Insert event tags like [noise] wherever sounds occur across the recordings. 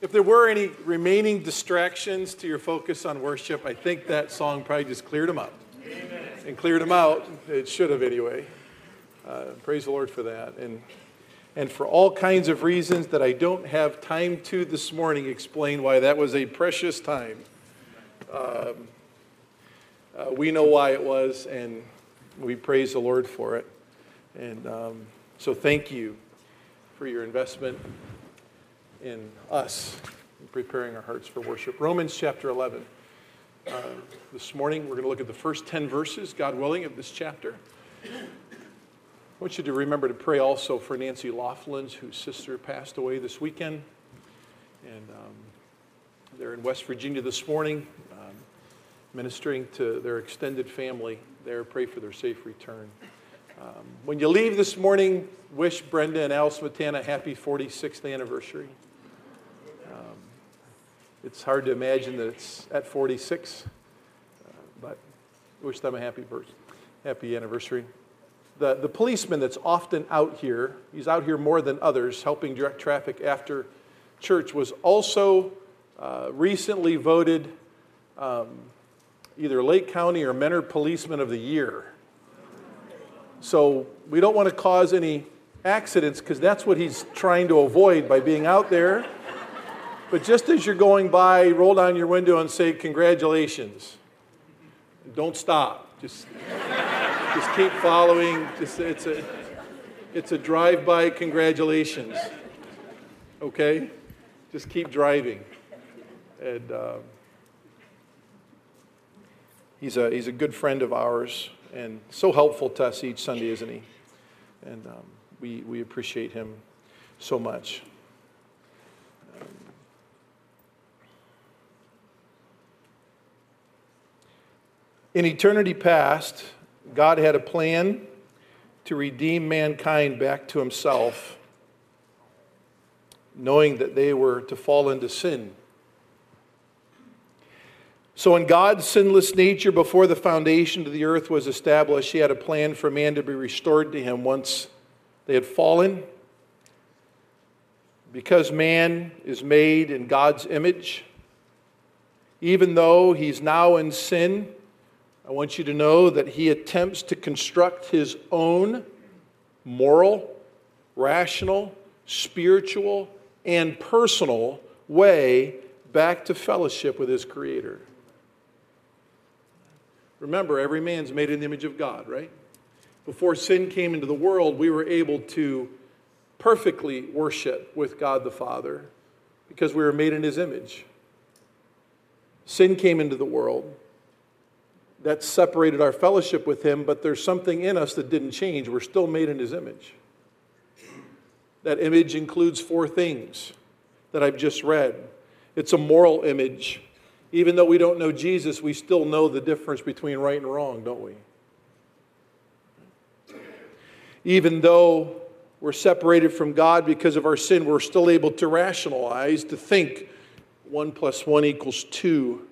If there were any remaining distractions to your focus on worship, I think that song probably just cleared them up. Amen. And cleared them out. It should have anyway. Uh, praise the Lord for that. And, and for all kinds of reasons that I don't have time to this morning explain why that was a precious time. Um, uh, we know why it was, and we praise the Lord for it. And um, so thank you for your investment in us, in preparing our hearts for worship. Romans chapter 11. Uh, this morning, we're going to look at the first 10 verses, God willing, of this chapter. I want you to remember to pray also for Nancy Laughlin's, whose sister passed away this weekend. And um, they're in West Virginia this morning, um, ministering to their extended family there. Pray for their safe return. Um, when you leave this morning, wish Brenda and Al Smetana happy 46th anniversary. It's hard to imagine that it's at 46, uh, but wish them a happy birthday, happy anniversary. The, the policeman that's often out here, he's out here more than others, helping direct traffic after church, was also uh, recently voted um, either Lake County or Mentor Policeman of the Year. So we don't want to cause any accidents because that's what he's trying to avoid by being out there. But just as you're going by, roll down your window and say, Congratulations. Don't stop. Just, just keep following. Just, it's a, it's a drive by congratulations. Okay? Just keep driving. And uh, he's, a, he's a good friend of ours and so helpful to us each Sunday, isn't he? And um, we, we appreciate him so much. In eternity past, God had a plan to redeem mankind back to himself, knowing that they were to fall into sin. So, in God's sinless nature, before the foundation of the earth was established, He had a plan for man to be restored to Him once they had fallen. Because man is made in God's image, even though he's now in sin, I want you to know that he attempts to construct his own moral, rational, spiritual, and personal way back to fellowship with his Creator. Remember, every man's made in the image of God, right? Before sin came into the world, we were able to perfectly worship with God the Father because we were made in his image. Sin came into the world. That separated our fellowship with him, but there's something in us that didn't change. We're still made in his image. That image includes four things that I've just read it's a moral image even though we don't know Jesus, we still know the difference between right and wrong, don't we? Even though we're separated from God because of our sin, we're still able to rationalize, to think one plus one equals two.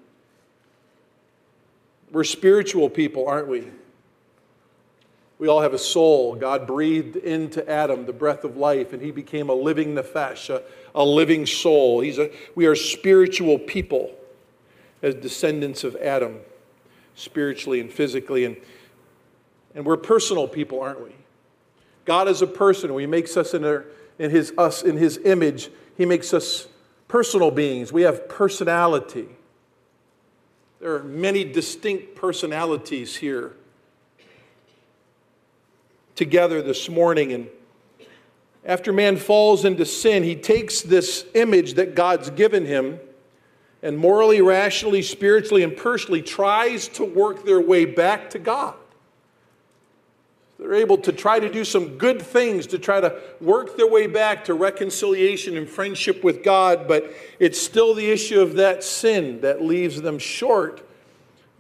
We're spiritual people, aren't we? We all have a soul. God breathed into Adam the breath of life, and he became a living nephesh, a, a living soul. He's a, we are spiritual people as descendants of Adam, spiritually and physically. And, and we're personal people, aren't we? God is a person. He makes us in, in his, us in his image. He makes us personal beings. We have personality. There are many distinct personalities here together this morning. And after man falls into sin, he takes this image that God's given him and morally, rationally, spiritually, and personally tries to work their way back to God. They're able to try to do some good things to try to work their way back to reconciliation and friendship with God, but it's still the issue of that sin that leaves them short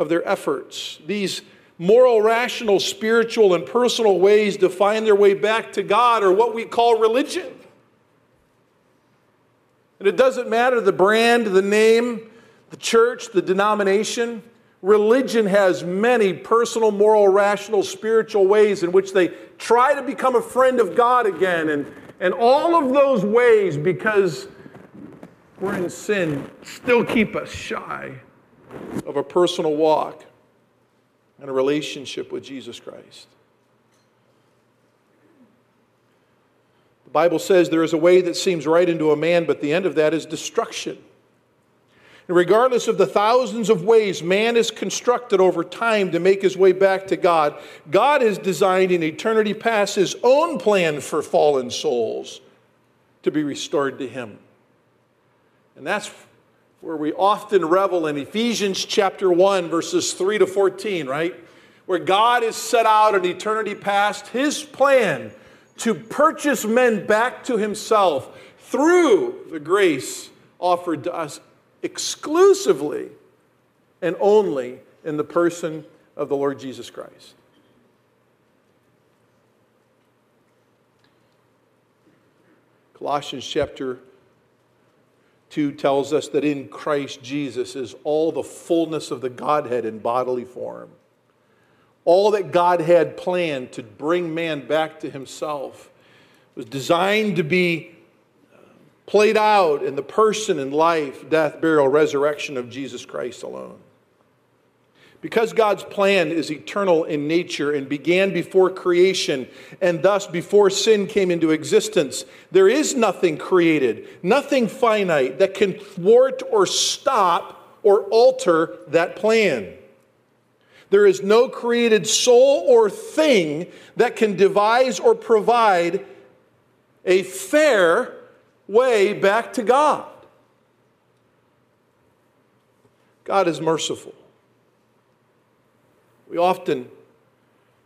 of their efforts. These moral, rational, spiritual, and personal ways to find their way back to God are what we call religion. And it doesn't matter the brand, the name, the church, the denomination. Religion has many personal, moral, rational, spiritual ways in which they try to become a friend of God again. And, and all of those ways, because we're in sin, still keep us shy of a personal walk and a relationship with Jesus Christ. The Bible says there is a way that seems right into a man, but the end of that is destruction. And regardless of the thousands of ways man is constructed over time to make his way back to God, God has designed in eternity past his own plan for fallen souls to be restored to him. And that's where we often revel in Ephesians chapter 1, verses 3 to 14, right? Where God has set out in eternity past his plan to purchase men back to himself through the grace offered to us exclusively and only in the person of the Lord Jesus Christ. Colossians chapter 2 tells us that in Christ Jesus is all the fullness of the Godhead in bodily form all that God had planned to bring man back to himself was designed to be played out in the person and life, death, burial, resurrection of Jesus Christ alone. Because God's plan is eternal in nature and began before creation, and thus before sin came into existence, there is nothing created, nothing finite that can thwart or stop or alter that plan. There is no created soul or thing that can devise or provide a fair way back to God. God is merciful. We often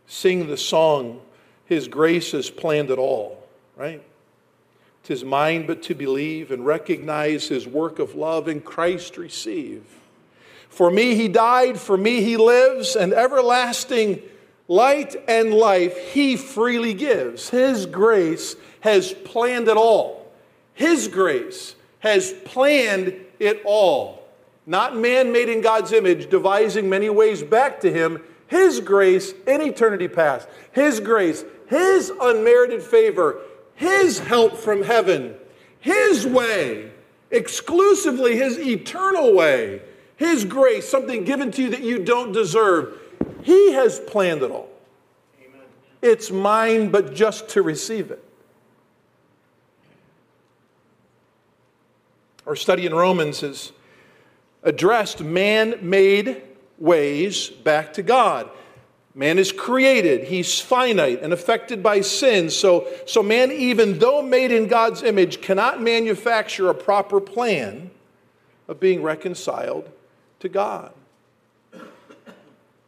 sing the song, His grace has planned it all, right? Tis mine but to believe and recognize His work of love in Christ receive. For me he died, for me he lives, and everlasting light and life he freely gives. His grace has planned it all. His grace has planned it all. Not man made in God's image, devising many ways back to him. His grace in eternity past. His grace, His unmerited favor, His help from heaven, His way, exclusively His eternal way his grace, something given to you that you don't deserve. He has planned it all. Amen. It's mine, but just to receive it. Our study in Romans has addressed man made ways back to God. Man is created, he's finite and affected by sin. So, so, man, even though made in God's image, cannot manufacture a proper plan of being reconciled to God.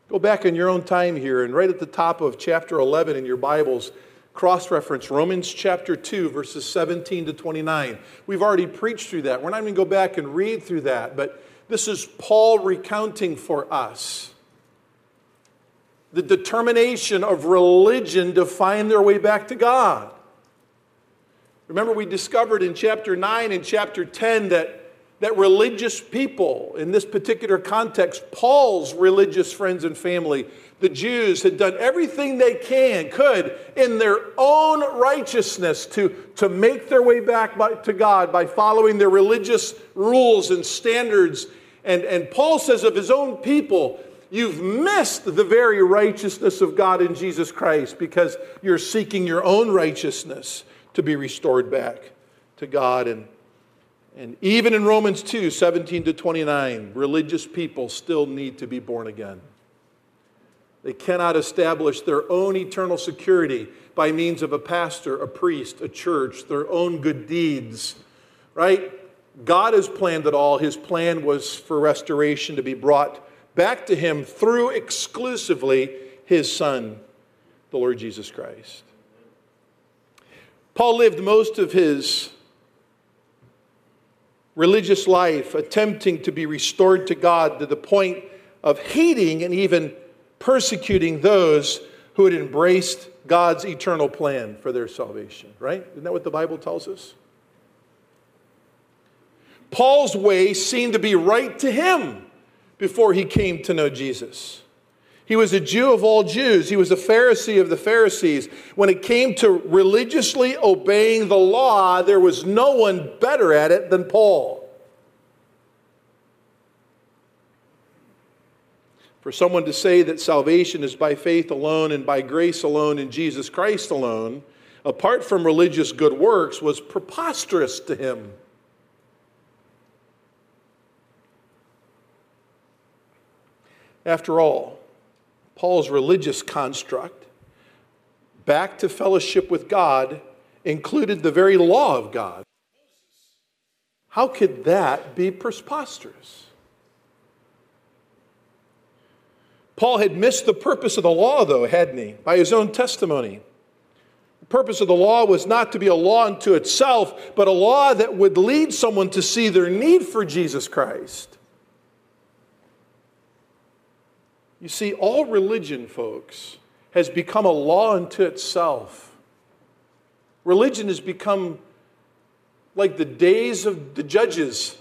Go back in your own time here, and right at the top of chapter 11 in your Bibles, cross reference Romans chapter 2, verses 17 to 29. We've already preached through that. We're not even going to go back and read through that, but this is Paul recounting for us the determination of religion to find their way back to God. Remember, we discovered in chapter 9 and chapter 10 that that religious people, in this particular context, Paul's religious friends and family, the Jews, had done everything they can, could, in their own righteousness to, to make their way back by, to God by following their religious rules and standards. And, and Paul says of his own people, You've missed the very righteousness of God in Jesus Christ because you're seeking your own righteousness to be restored back to God. And and even in Romans 2 17 to 29, religious people still need to be born again. They cannot establish their own eternal security by means of a pastor, a priest, a church, their own good deeds, right? God has planned it all. His plan was for restoration to be brought back to Him through exclusively His Son, the Lord Jesus Christ. Paul lived most of his religious life, attempting to be restored to God to the point of hating and even persecuting those who had embraced God's eternal plan for their salvation, right? Isn't that what the Bible tells us? Paul's way seemed to be right to him before he came to know Jesus. He was a Jew of all Jews. He was a Pharisee of the Pharisees. When it came to religiously obeying the law, there was no one better at it than Paul. For someone to say that salvation is by faith alone and by grace alone in Jesus Christ alone, apart from religious good works, was preposterous to him. After all, Paul's religious construct, back to fellowship with God, included the very law of God. How could that be preposterous? Paul had missed the purpose of the law, though, hadn't he? By his own testimony. The purpose of the law was not to be a law unto itself, but a law that would lead someone to see their need for Jesus Christ. You see, all religion, folks, has become a law unto itself. Religion has become like the days of the judges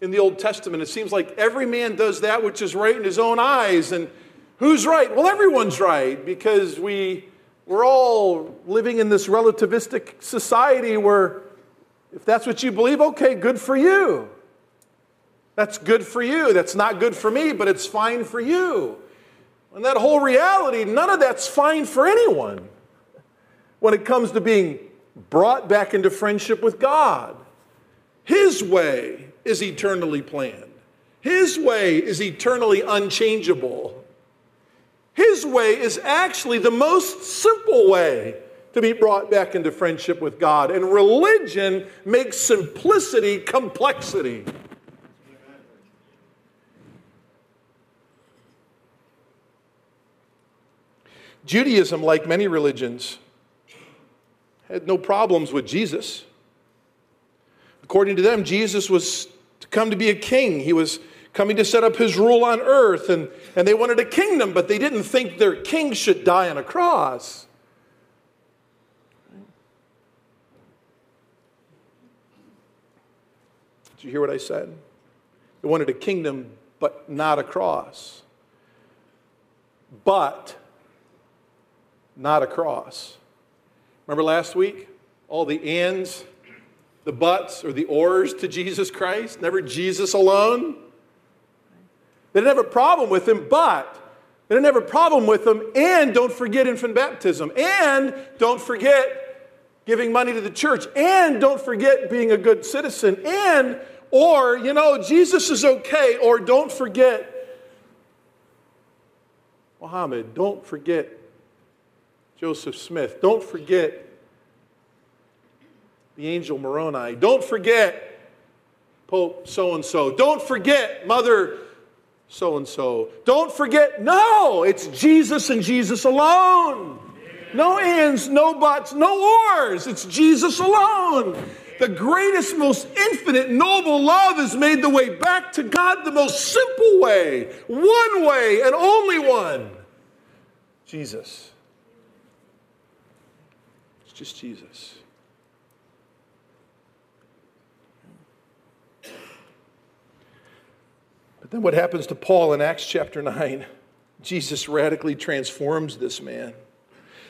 in the Old Testament. It seems like every man does that which is right in his own eyes. And who's right? Well, everyone's right because we, we're all living in this relativistic society where if that's what you believe, okay, good for you. That's good for you. That's not good for me, but it's fine for you. And that whole reality, none of that's fine for anyone when it comes to being brought back into friendship with God. His way is eternally planned, His way is eternally unchangeable. His way is actually the most simple way to be brought back into friendship with God. And religion makes simplicity complexity. Judaism, like many religions, had no problems with Jesus. According to them, Jesus was to come to be a king. He was coming to set up his rule on earth, and, and they wanted a kingdom, but they didn't think their king should die on a cross. Did you hear what I said? They wanted a kingdom, but not a cross. But not a cross. Remember last week? All the ands, the buts, or the ors to Jesus Christ, never Jesus alone. They didn't have a problem with him, but they didn't have a problem with him. And don't forget infant baptism. And don't forget giving money to the church. And don't forget being a good citizen. And, or, you know, Jesus is okay. Or don't forget Muhammad. Don't forget Joseph Smith. Don't forget the angel Moroni. Don't forget Pope so and so. Don't forget Mother so and so. Don't forget, no, it's Jesus and Jesus alone. No ands, no buts, no ors. It's Jesus alone. The greatest, most infinite, noble love has made the way back to God the most simple way, one way, and only one Jesus just Jesus. But then what happens to Paul in Acts chapter 9? [laughs] Jesus radically transforms this man,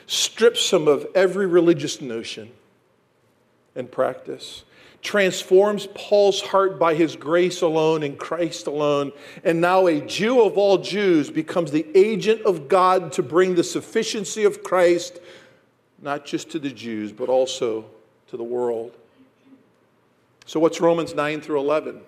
strips him of every religious notion and practice, transforms Paul's heart by his grace alone and Christ alone, and now a Jew of all Jews becomes the agent of God to bring the sufficiency of Christ not just to the Jews, but also to the world. So, what's Romans 9 through 11?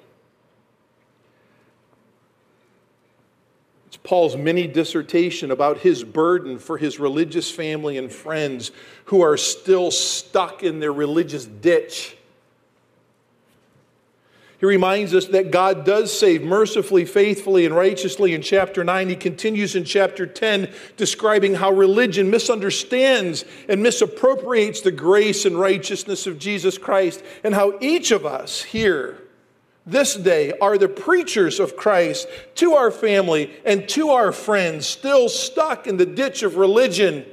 It's Paul's mini dissertation about his burden for his religious family and friends who are still stuck in their religious ditch he reminds us that God does save mercifully, faithfully, and righteously in chapter 9. He continues in chapter 10 describing how religion misunderstands and misappropriates the grace and righteousness of Jesus Christ, and how each of us here this day are the preachers of Christ to our family and to our friends, still stuck in the ditch of religion.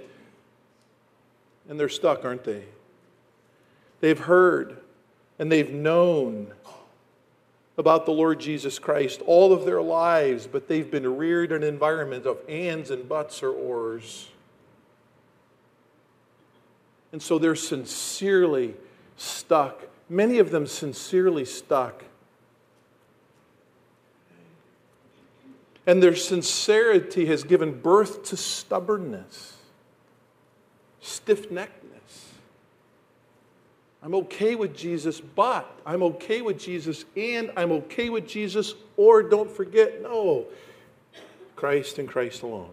And they're stuck, aren't they? They've heard and they've known about the Lord Jesus Christ all of their lives, but they've been reared in an environment of ands and buts or ors. And so they're sincerely stuck, many of them sincerely stuck. And their sincerity has given birth to stubbornness, stiff neckedness. I'm okay with Jesus, but I'm okay with Jesus, and I'm okay with Jesus, or don't forget, no, Christ and Christ alone.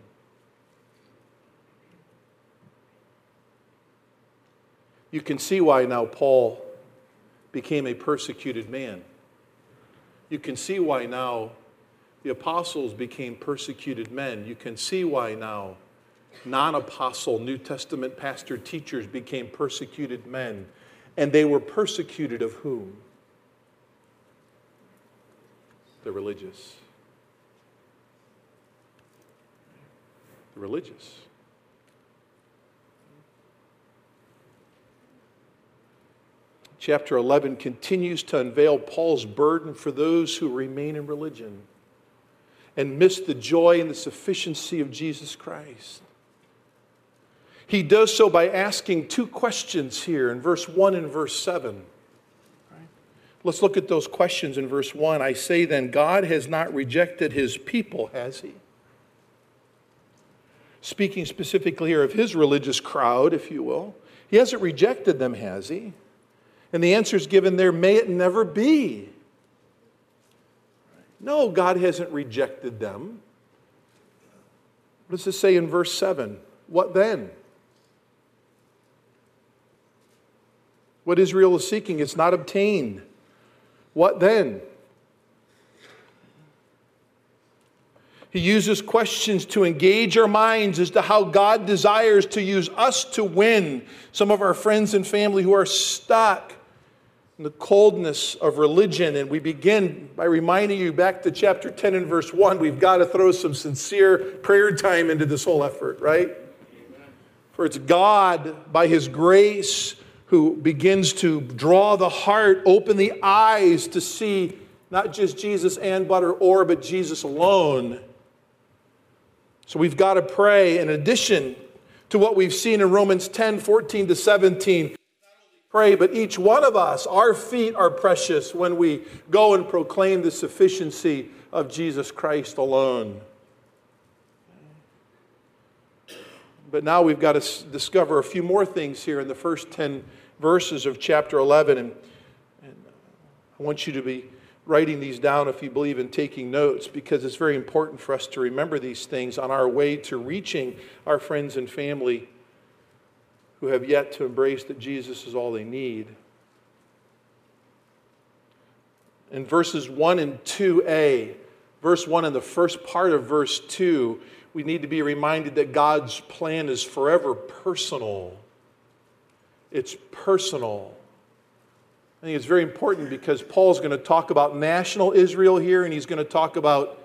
You can see why now Paul became a persecuted man. You can see why now the apostles became persecuted men. You can see why now non apostle New Testament pastor teachers became persecuted men. And they were persecuted of whom? The religious. The religious. Chapter 11 continues to unveil Paul's burden for those who remain in religion and miss the joy and the sufficiency of Jesus Christ. He does so by asking two questions here in verse 1 and verse 7. Let's look at those questions in verse 1. I say then, God has not rejected his people, has he? Speaking specifically here of his religious crowd, if you will. He hasn't rejected them, has he? And the answer is given there, may it never be. No, God hasn't rejected them. What does it say in verse 7? What then? What Israel is seeking, it's not obtained. What then? He uses questions to engage our minds as to how God desires to use us to win some of our friends and family who are stuck in the coldness of religion. And we begin by reminding you back to chapter 10 and verse 1. We've got to throw some sincere prayer time into this whole effort, right? For it's God, by His grace, who begins to draw the heart, open the eyes to see not just Jesus and butter or, but Jesus alone. So we've got to pray in addition to what we've seen in Romans 10 14 to 17 pray, but each one of us, our feet are precious when we go and proclaim the sufficiency of Jesus Christ alone. But now we've got to discover a few more things here in the first 10 verses of chapter 11. And, and I want you to be writing these down if you believe in taking notes, because it's very important for us to remember these things on our way to reaching our friends and family who have yet to embrace that Jesus is all they need. In verses 1 and 2a, verse 1 and the first part of verse 2, we need to be reminded that God's plan is forever personal. It's personal. I think it's very important because Paul's going to talk about national Israel here and he's going to talk about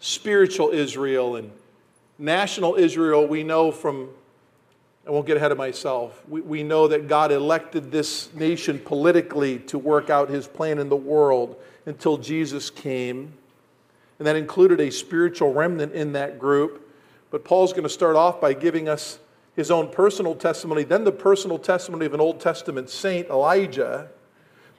spiritual Israel. And national Israel, we know from I won't get ahead of myself. We, we know that God elected this nation politically to work out his plan in the world until Jesus came. And that included a spiritual remnant in that group. But Paul's going to start off by giving us his own personal testimony, then the personal testimony of an Old Testament saint, Elijah,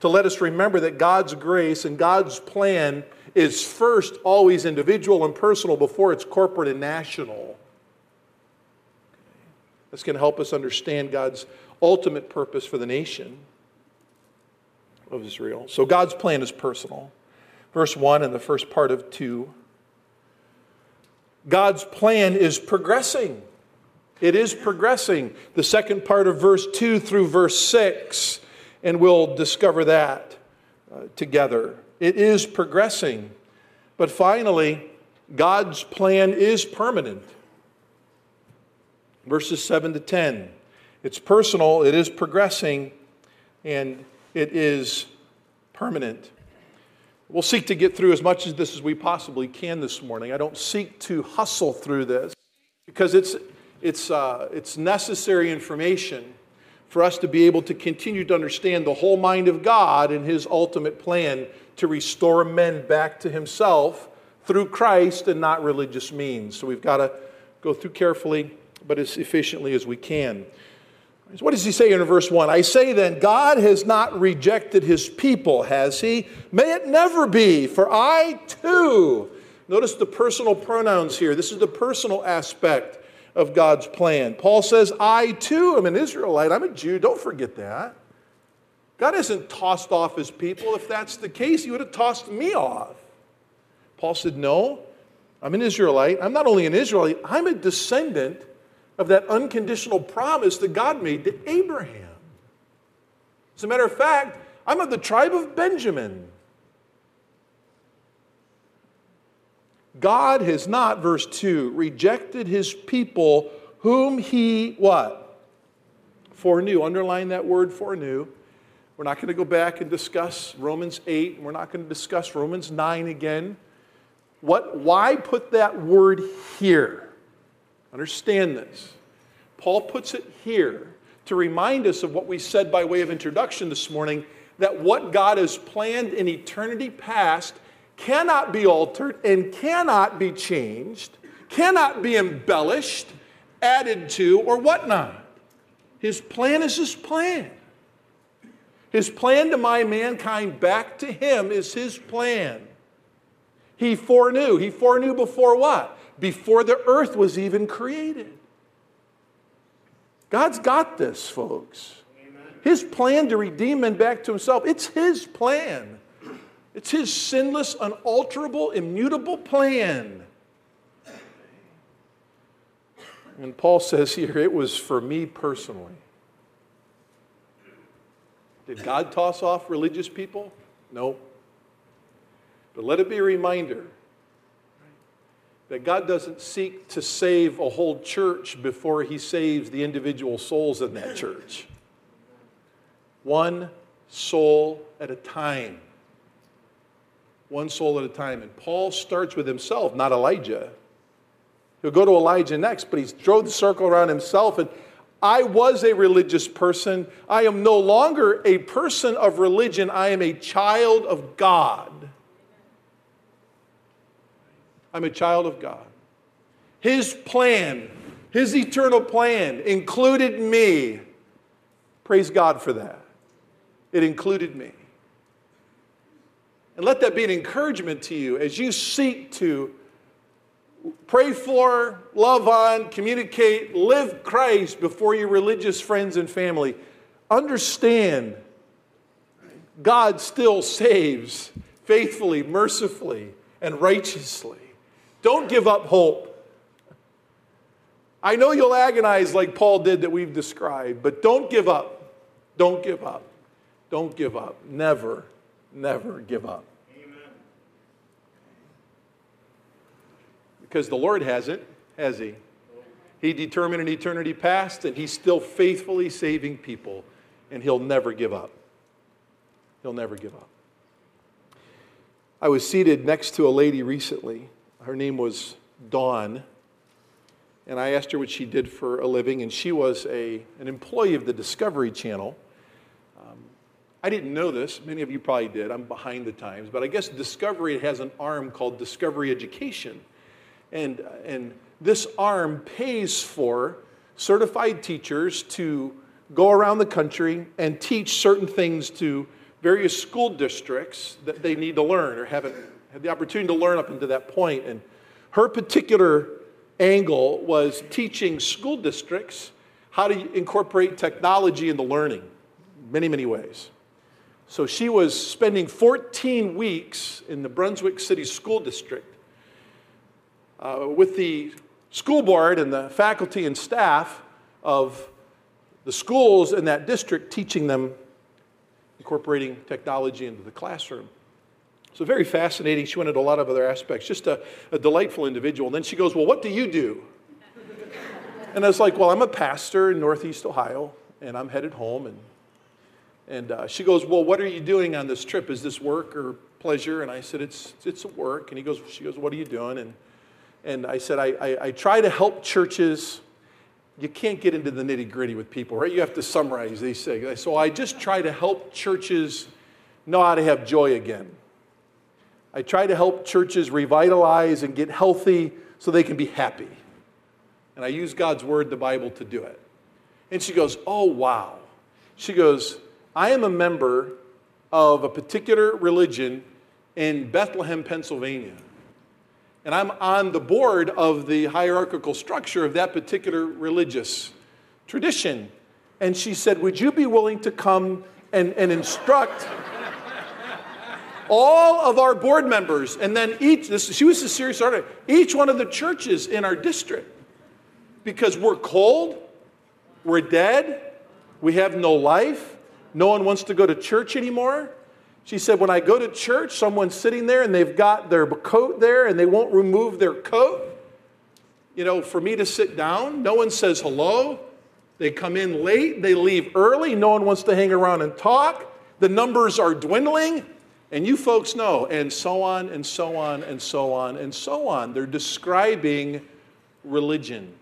to let us remember that God's grace and God's plan is first always individual and personal before it's corporate and national. That's going to help us understand God's ultimate purpose for the nation of Israel. So God's plan is personal. Verse 1 and the first part of 2. God's plan is progressing. It is progressing. The second part of verse 2 through verse 6, and we'll discover that uh, together. It is progressing. But finally, God's plan is permanent verses 7 to 10. It's personal, it is progressing, and it is permanent. We'll seek to get through as much of this as we possibly can this morning. I don't seek to hustle through this because it's, it's, uh, it's necessary information for us to be able to continue to understand the whole mind of God and His ultimate plan to restore men back to Himself through Christ and not religious means. So we've got to go through carefully but as efficiently as we can. What does he say in verse 1? I say then, God has not rejected his people, has he? May it never be, for I too Notice the personal pronouns here. This is the personal aspect of God's plan. Paul says, I too am an Israelite. I'm a Jew. Don't forget that. God hasn't tossed off his people. If that's the case, he would have tossed me off. Paul said, No, I'm an Israelite. I'm not only an Israelite, I'm a descendant of that unconditional promise that God made to Abraham. As a matter of fact, I'm of the tribe of Benjamin. God has not, verse 2, rejected his people whom he what? Foreknew. Underline that word foreknew. We're not going to go back and discuss Romans 8. We're not going to discuss Romans 9 again. What, why put that word here? Understand this. Paul puts it here to remind us of what we said by way of introduction this morning that what God has planned in eternity past cannot be altered and cannot be changed, cannot be embellished, added to, or whatnot. His plan is his plan. His plan to my mankind back to him is his plan. He foreknew. He foreknew before what? Before the earth was even created. God's got this, folks. His plan to redeem men back to himself, it's his plan. It's his sinless, unalterable, immutable plan. And Paul says here, it was for me personally. Did God toss off religious people? No. But let it be a reminder that God doesn't seek to save a whole church before he saves the individual souls in that church. One soul at a time. One soul at a time. And Paul starts with himself, not Elijah. He'll go to Elijah next, but he's drove the circle around himself. And I was a religious person. I am no longer a person of religion. I am a child of God. I'm a child of God. His plan, His eternal plan, included me. Praise God for that. It included me. And let that be an encouragement to you as you seek to pray for, love on, communicate, live Christ before your religious friends and family. Understand God still saves faithfully, mercifully, and righteously. Don't give up hope. I know you'll agonize like Paul did that we've described, but don't give up. Don't give up. Don't give up. Never, never give up. Amen. Because the Lord hasn't, has He? He determined in eternity past, and He's still faithfully saving people, and He'll never give up. He'll never give up. I was seated next to a lady recently her name was Dawn. And I asked her what she did for a living, and she was a, an employee of the Discovery Channel. Um, I didn't know this. Many of you probably did. I'm behind the times. But I guess Discovery has an arm called Discovery Education. And, and this arm pays for certified teachers to go around the country and teach certain things to various school districts that they need to learn or haven't had the opportunity to learn up until that point. And her particular angle was teaching school districts how to incorporate technology into learning, many, many ways. So she was spending 14 weeks in the Brunswick City School District uh, with the school board and the faculty and staff of the schools in that district, teaching them incorporating technology into the classroom. So, very fascinating. She went into a lot of other aspects, just a, a delightful individual. And then she goes, Well, what do you do? [laughs] And I was like, Well, I'm a pastor in Northeast Ohio, and I'm headed home. And, and uh, she goes, Well, what are you doing on this trip? Is this work or pleasure? And I said, It's, it's work. And he goes, She goes, What are you doing? And, and I said, I, I, I try to help churches. You can't get into the nitty gritty with people, right? You have to summarize these things. So I just try to help churches know how to have joy again. I try to help churches revitalize and get healthy so they can be happy. And I use God's word, the Bible, to do it. And she goes, Oh, wow. She goes, I am a member of a particular religion in Bethlehem, Pennsylvania. And I'm on the board of the hierarchical structure of that particular religious tradition. And she said, Would you be willing to come and, and instruct all of our board members? And then each, this, she was a serious artist, each one of the churches in our district. Because we're cold, we're dead, we have no life, no one wants to go to church anymore. She said, When I go to church, someone's sitting there and they've got their coat there and they won't remove their coat. You know, for me to sit down, no one says hello. They come in late, they leave early, no one wants to hang around and talk. The numbers are dwindling, and you folks know, and so on and so on and so on and so on. They're describing religion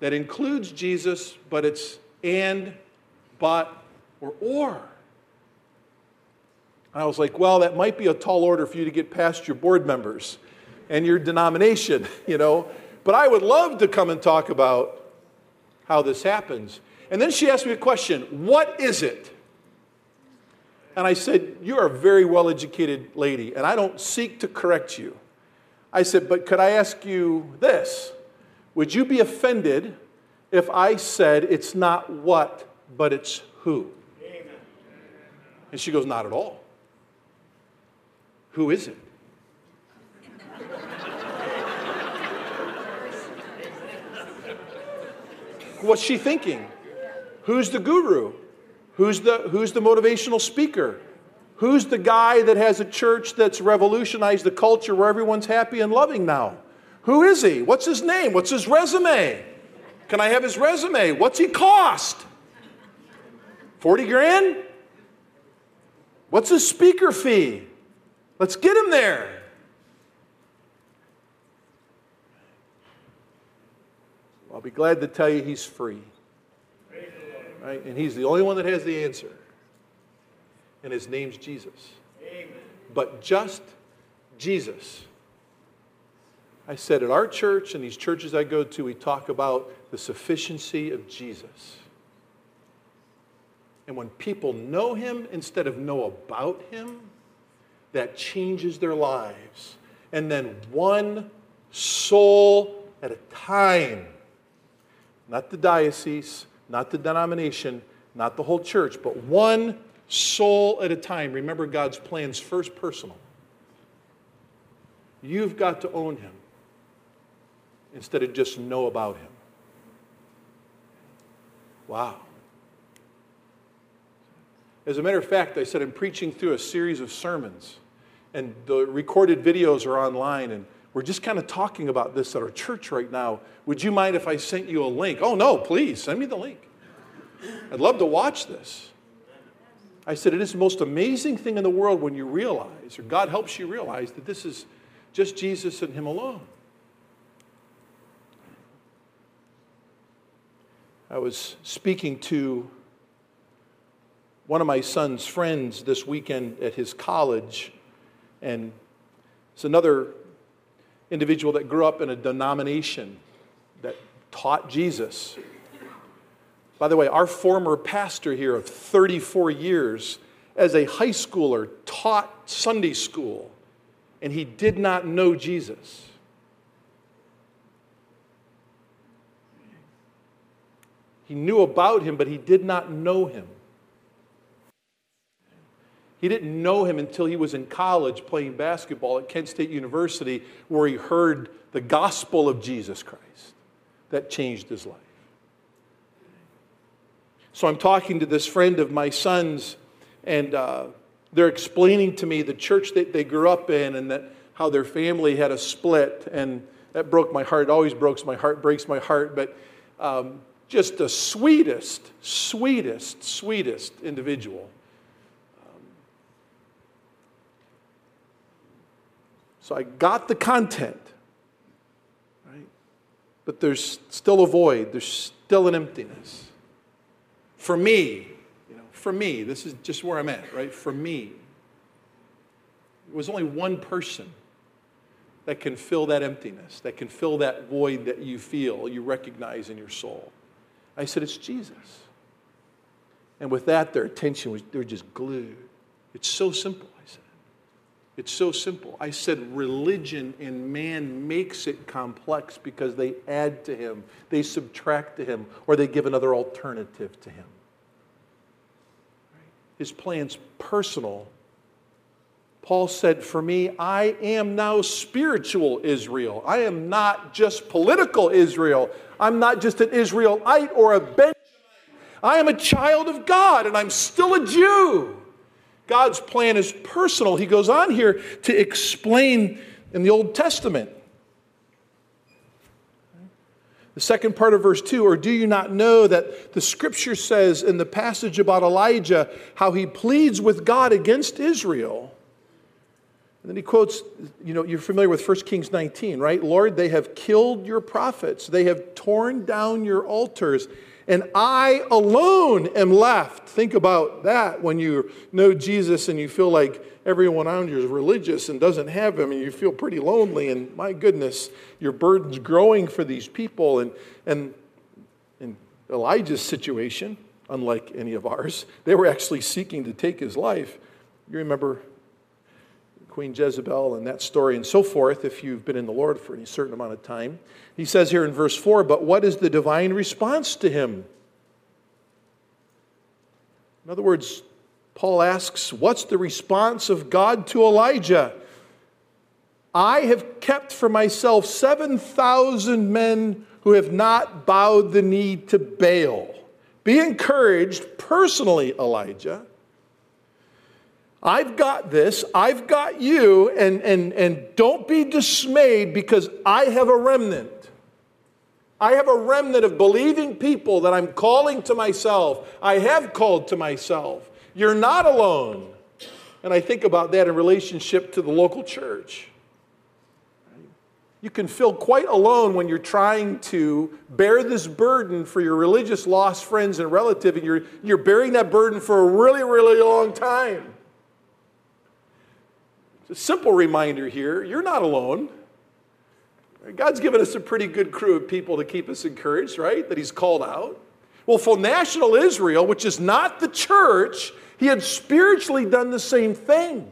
that includes Jesus, but it's and, but, or or. I was like, well, that might be a tall order for you to get past your board members and your denomination, [laughs] you know. But I would love to come and talk about how this happens. And then she asked me a question What is it? And I said, You're a very well educated lady, and I don't seek to correct you. I said, But could I ask you this? Would you be offended if I said it's not what, but it's who? And she goes, Not at all. Who is it? [laughs] What's she thinking? Who's the guru? Who's the, who's the motivational speaker? Who's the guy that has a church that's revolutionized the culture where everyone's happy and loving now? Who is he? What's his name? What's his resume? Can I have his resume? What's he cost? 40 grand? What's his speaker fee? Let's get him there. I'll be glad to tell you he's free. Right? And he's the only one that has the answer. And his name's Jesus. Amen. But just Jesus. I said at our church and these churches I go to, we talk about the sufficiency of Jesus. And when people know him instead of know about him, that changes their lives. And then one soul at a time, not the diocese, not the denomination, not the whole church, but one soul at a time. Remember, God's plan's first personal. You've got to own him instead of just know about him. Wow. As a matter of fact, I said I'm preaching through a series of sermons, and the recorded videos are online, and we're just kind of talking about this at our church right now. Would you mind if I sent you a link? Oh, no, please, send me the link. I'd love to watch this. I said, it is the most amazing thing in the world when you realize, or God helps you realize, that this is just Jesus and Him alone. I was speaking to one of my son's friends this weekend at his college, and it's another individual that grew up in a denomination that taught Jesus. By the way, our former pastor here of 34 years, as a high schooler, taught Sunday school, and he did not know Jesus. He knew about him, but he did not know him. He didn't know him until he was in college playing basketball at Kent State University, where he heard the gospel of Jesus Christ. That changed his life. So I'm talking to this friend of my son's, and uh, they're explaining to me the church that they grew up in and that how their family had a split. And that broke my heart. It always breaks my heart, breaks my heart. But um, just the sweetest, sweetest, sweetest individual. So I got the content, right? But there's still a void, there's still an emptiness. For me, you know, for me, this is just where I'm at, right? For me, it was only one person that can fill that emptiness, that can fill that void that you feel, you recognize in your soul. I said, It's Jesus. And with that, their attention was, they were just glued. It's so simple, I said. It's so simple. I said religion and man makes it complex because they add to him, they subtract to him, or they give another alternative to him. His plan's personal. Paul said, For me, I am now spiritual Israel. I am not just political Israel. I'm not just an Israelite or a Benjamite. I am a child of God and I'm still a Jew. God's plan is personal. He goes on here to explain in the Old Testament. The second part of verse 2 Or do you not know that the scripture says in the passage about Elijah how he pleads with God against Israel? And then he quotes, you know, you're familiar with 1 Kings 19, right? Lord, they have killed your prophets, they have torn down your altars and I alone am left. Think about that when you know Jesus and you feel like everyone around you is religious and doesn't have him, and you feel pretty lonely. And my goodness, your burden's growing for these people. And, and in Elijah's situation, unlike any of ours, they were actually seeking to take his life. You remember Queen Jezebel and that story and so forth, if you've been in the Lord for any certain amount of time. He says here in verse 4 But what is the divine response to him? In other words, Paul asks, What's the response of God to Elijah? I have kept for myself 7,000 men who have not bowed the knee to Baal. Be encouraged personally, Elijah I've got this, I've got you, and, and, and don't be dismayed because I have a remnant. I have a remnant of believing people that I'm calling to myself. I have called to myself. You're not alone. And I think about that in relationship to the local church. You can feel quite alone when you're trying to bear this burden for your religious lost friends and relatives, and you're, you're bearing that burden for a really, really long time. It's a simple reminder here you're not alone. God's given us a pretty good crew of people to keep us encouraged, right? That He's called out. Well, for national Israel, which is not the church, He had spiritually done the same thing.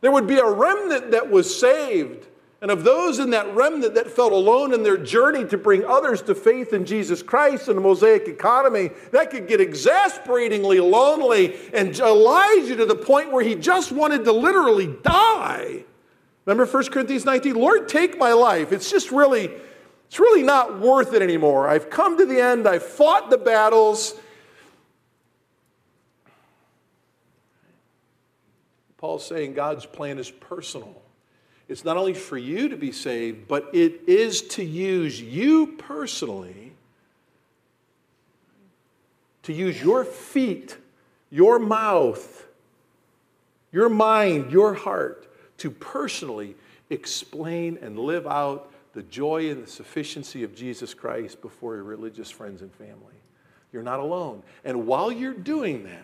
There would be a remnant that was saved and of those in that remnant that felt alone in their journey to bring others to faith in Jesus Christ in the Mosaic economy, that could get exasperatingly lonely and Elijah to the point where he just wanted to literally die. Remember 1 Corinthians 19? Lord, take my life. It's just really, it's really not worth it anymore. I've come to the end, I've fought the battles. Paul's saying God's plan is personal. It's not only for you to be saved, but it is to use you personally, to use your feet, your mouth, your mind, your heart to personally explain and live out the joy and the sufficiency of Jesus Christ before your religious friends and family. You're not alone. And while you're doing that,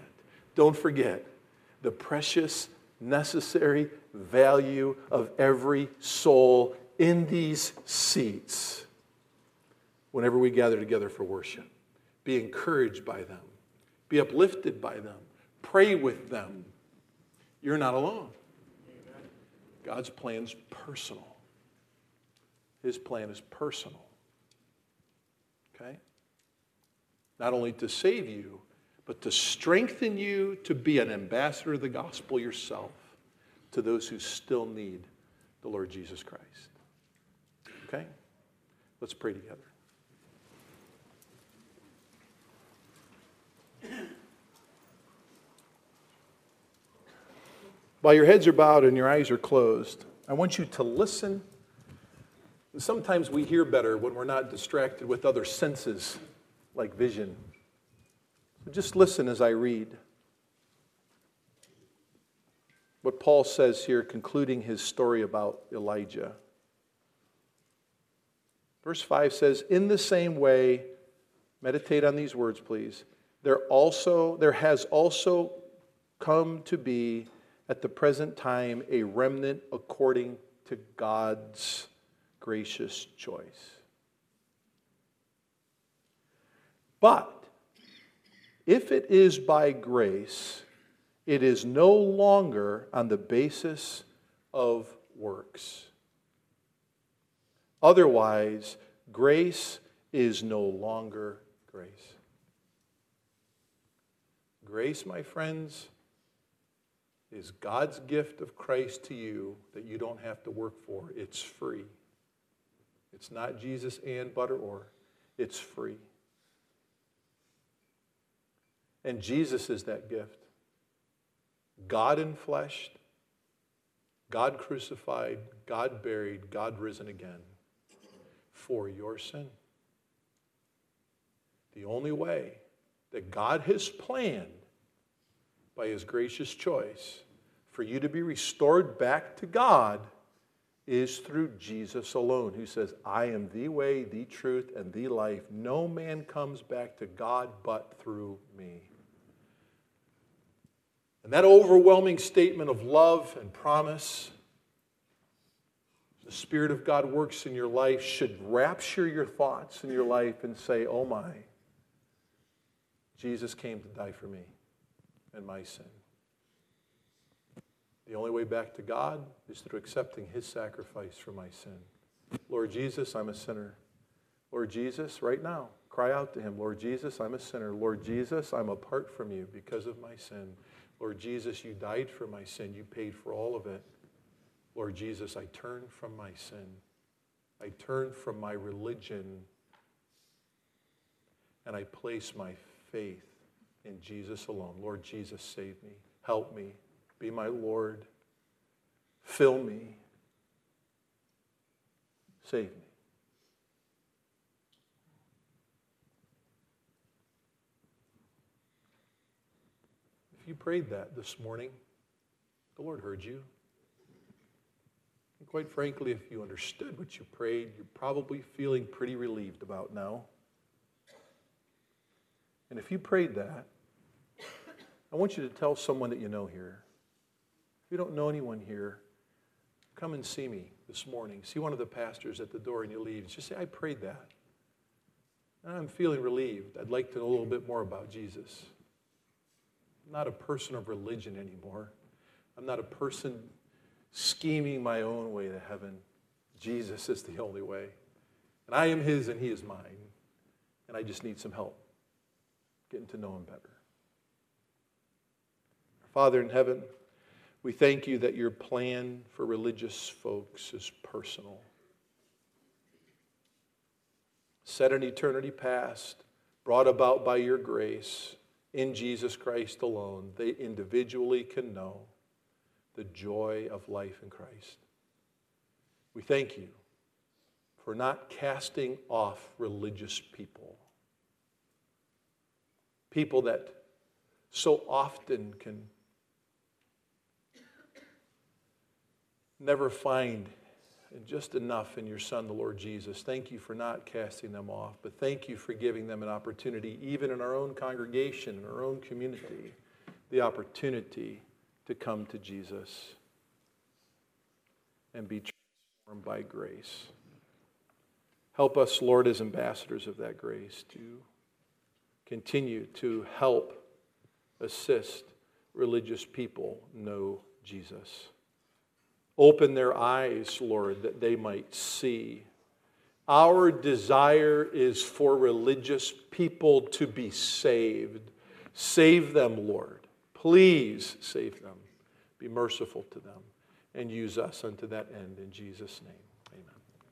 don't forget the precious, necessary value of every soul in these seats whenever we gather together for worship. Be encouraged by them, be uplifted by them, pray with them. You're not alone. God's plan's personal. His plan is personal. Okay? Not only to save you, but to strengthen you to be an ambassador of the gospel yourself to those who still need the Lord Jesus Christ. Okay? Let's pray together. [clears throat] While your heads are bowed and your eyes are closed, I want you to listen. Sometimes we hear better when we're not distracted with other senses like vision. Just listen as I read what Paul says here, concluding his story about Elijah. Verse 5 says, In the same way, meditate on these words, please. There also there has also come to be at the present time a remnant according to God's gracious choice. But if it is by grace, It is no longer on the basis of works. Otherwise, grace is no longer grace. Grace, my friends, is God's gift of Christ to you that you don't have to work for. It's free. It's not Jesus and butter or, it's free. And Jesus is that gift. God in flesh, God crucified, God buried, God risen again for your sin. The only way that God has planned by his gracious choice for you to be restored back to God is through Jesus alone, who says, I am the way, the truth, and the life. No man comes back to God but through me. And that overwhelming statement of love and promise, the Spirit of God works in your life, should rapture your thoughts in your life and say, Oh my, Jesus came to die for me and my sin. The only way back to God is through accepting his sacrifice for my sin. Lord Jesus, I'm a sinner. Lord Jesus, right now, cry out to him. Lord Jesus, I'm a sinner. Lord Jesus, I'm apart from you because of my sin. Lord Jesus, you died for my sin. You paid for all of it. Lord Jesus, I turn from my sin. I turn from my religion. And I place my faith in Jesus alone. Lord Jesus, save me. Help me. Be my Lord. Fill me. Save me. If you prayed that this morning, the Lord heard you. And quite frankly, if you understood what you prayed, you're probably feeling pretty relieved about now. And if you prayed that, I want you to tell someone that you know here. If you don't know anyone here, come and see me this morning. See one of the pastors at the door and you leave. And Just say, I prayed that. And I'm feeling relieved. I'd like to know a little bit more about Jesus. I'm not a person of religion anymore. I'm not a person scheming my own way to heaven. Jesus is the only way. And I am his and he is mine. And I just need some help getting to know him better. Father in heaven, we thank you that your plan for religious folks is personal. Set in eternity past, brought about by your grace in Jesus Christ alone, they individually can know the joy of life in Christ. We thank you for not casting off religious people, people that so often can never find just enough in your Son, the Lord Jesus. Thank you for not casting them off, but thank you for giving them an opportunity, even in our own congregation, in our own community, the opportunity to come to Jesus and be transformed by grace. Help us, Lord, as ambassadors of that grace, to continue to help assist religious people know Jesus. Open their eyes, Lord, that they might see. Our desire is for religious people to be saved. Save them, Lord. Please save them. Be merciful to them and use us unto that end in Jesus' name.